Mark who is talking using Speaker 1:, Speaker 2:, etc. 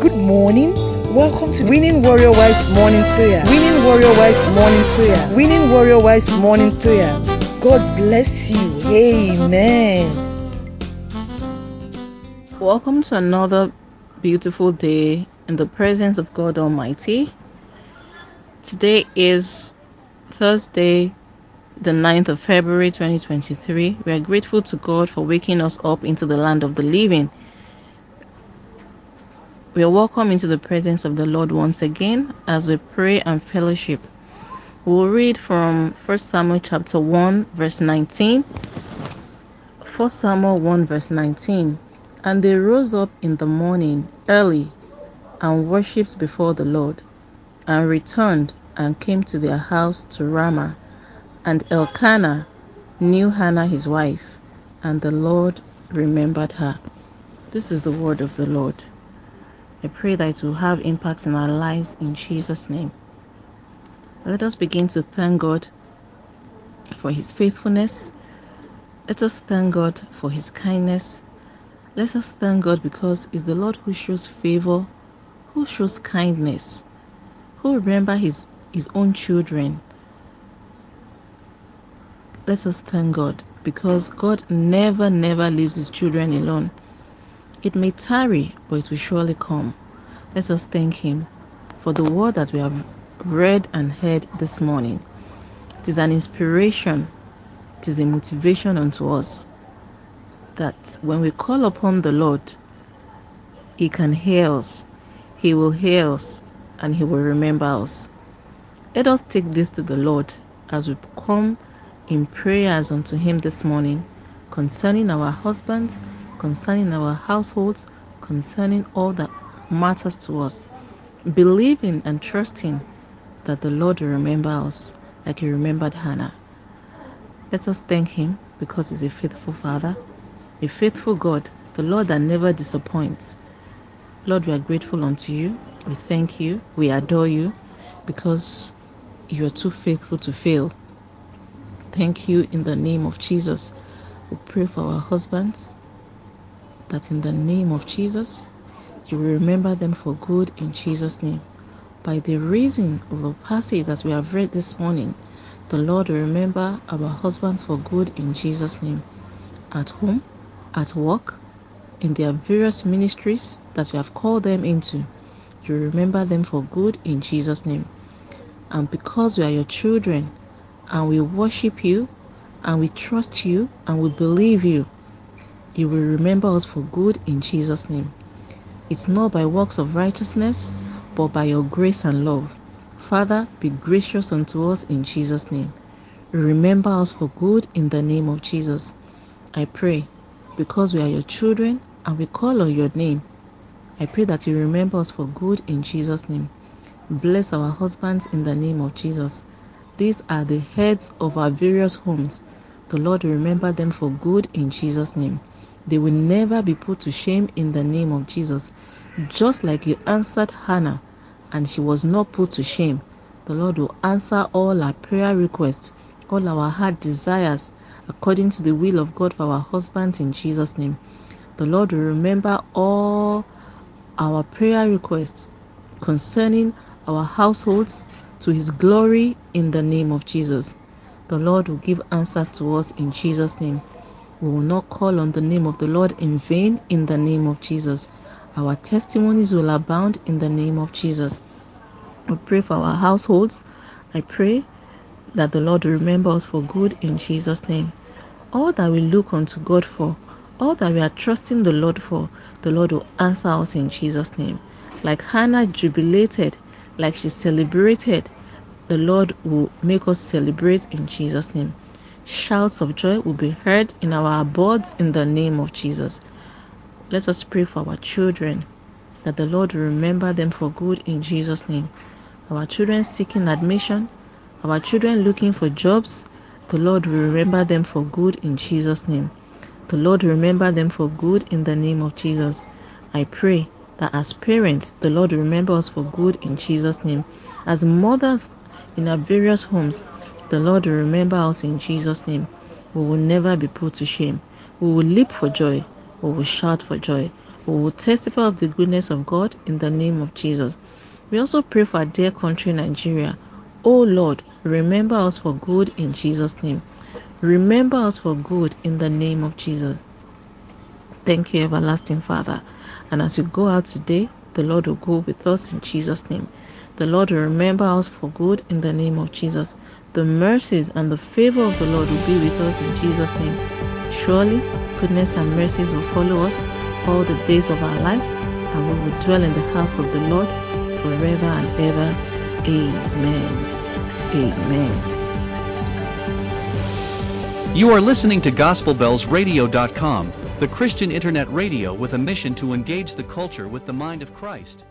Speaker 1: Good morning. Welcome to Winning Warrior Wise Morning Prayer. Winning Warrior Wise Morning Prayer. Winning Warrior Wise Morning Prayer. God bless you. Amen.
Speaker 2: Welcome to another beautiful day in the presence of God Almighty. Today is Thursday, the 9th of February 2023. We are grateful to God for waking us up into the land of the living. We are welcome into the presence of the Lord once again as we pray and fellowship. We'll read from 1 Samuel chapter 1 verse 19. 1 Samuel 1 verse 19. And they rose up in the morning early and worshipped before the Lord, and returned and came to their house to Ramah. And Elkanah knew Hannah his wife, and the Lord remembered her. This is the word of the Lord. I pray that it will have impact in our lives in Jesus' name. Let us begin to thank God for His faithfulness. Let us thank God for His kindness. Let us thank God because it's the Lord who shows favor, who shows kindness, who remember His His own children. Let us thank God because God never, never leaves His children alone. It may tarry, but it will surely come. Let us thank Him for the word that we have read and heard this morning. It is an inspiration, it is a motivation unto us that when we call upon the Lord, He can hear us, He will hear us, and He will remember us. Let us take this to the Lord as we come in prayers unto Him this morning concerning our husbands, concerning our households, concerning all that matters to us, believing and trusting that the Lord will remember us like He remembered Hannah. Let us thank Him because He's a faithful Father, a faithful God, the Lord that never disappoints. Lord, we are grateful unto you. We thank you. We adore you because you are too faithful to fail. Thank you in the name of Jesus. We pray for our husbands that in the name of Jesus you will remember them for good in Jesus' name. By the reason of the passage that we have read this morning, the Lord will remember our husbands for good in Jesus' name. At home, at work, in their various ministries that you have called them into, you remember them for good in Jesus' name. And because we are your children and we worship you and we trust you and we believe you, you will remember us for good in Jesus' name. It's not by works of righteousness, but by your grace and love. Father, be gracious unto us in Jesus' name. Remember us for good in the name of Jesus. I pray, because we are your children and we call on your name, I pray that you remember us for good in Jesus' name. Bless our husbands in the name of Jesus. These are the heads of our various homes. The Lord remember them for good in Jesus' name. They will never be put to shame in the name of Jesus. Just like you answered Hannah and she was not put to shame, the Lord will answer all our prayer requests, all our heart desires, according to the will of God for our husbands in Jesus' name. The Lord will remember all our prayer requests concerning our households to His glory in the name of Jesus. The Lord will give answers to us in Jesus' name. We will not call on the name of the Lord in vain in the name of Jesus. Our testimonies will abound in the name of Jesus. We pray for our households. I pray that the Lord will remember us for good in Jesus' name. All that we look unto God for, all that we are trusting the Lord for, the Lord will answer us in Jesus' name. Like Hannah jubilated, like she celebrated, the Lord will make us celebrate in Jesus' name. Shouts of joy will be heard in our abodes in the name of Jesus. Let us pray for our children that the Lord will remember them for good in Jesus' name. Our children seeking admission, our children looking for jobs, the Lord will remember them for good in Jesus' name. The Lord will remember them for good in the name of Jesus. I pray that as parents, the Lord will remember us for good in Jesus' name. As mothers in our various homes, the Lord will remember us in Jesus' name. We will never be put to shame. We will leap for joy. We will shout for joy. We will testify of the goodness of God in the name of Jesus. We also pray for our dear country, Nigeria. O Lord, remember us for good in Jesus' name. Remember us for good in the name of Jesus. Thank you, everlasting Father. And as we go out today, the Lord will go with us in Jesus' name. The Lord will remember us for good in the name of Jesus. The mercies and the favor of the Lord will be with us in Jesus' name. Surely, goodness and mercies will follow us all the days of our lives, and we will dwell in the house of the Lord forever and ever. Amen. Amen.
Speaker 3: You are listening to GospelBellsRadio.com, the Christian internet radio with a mission to engage the culture with the mind of Christ.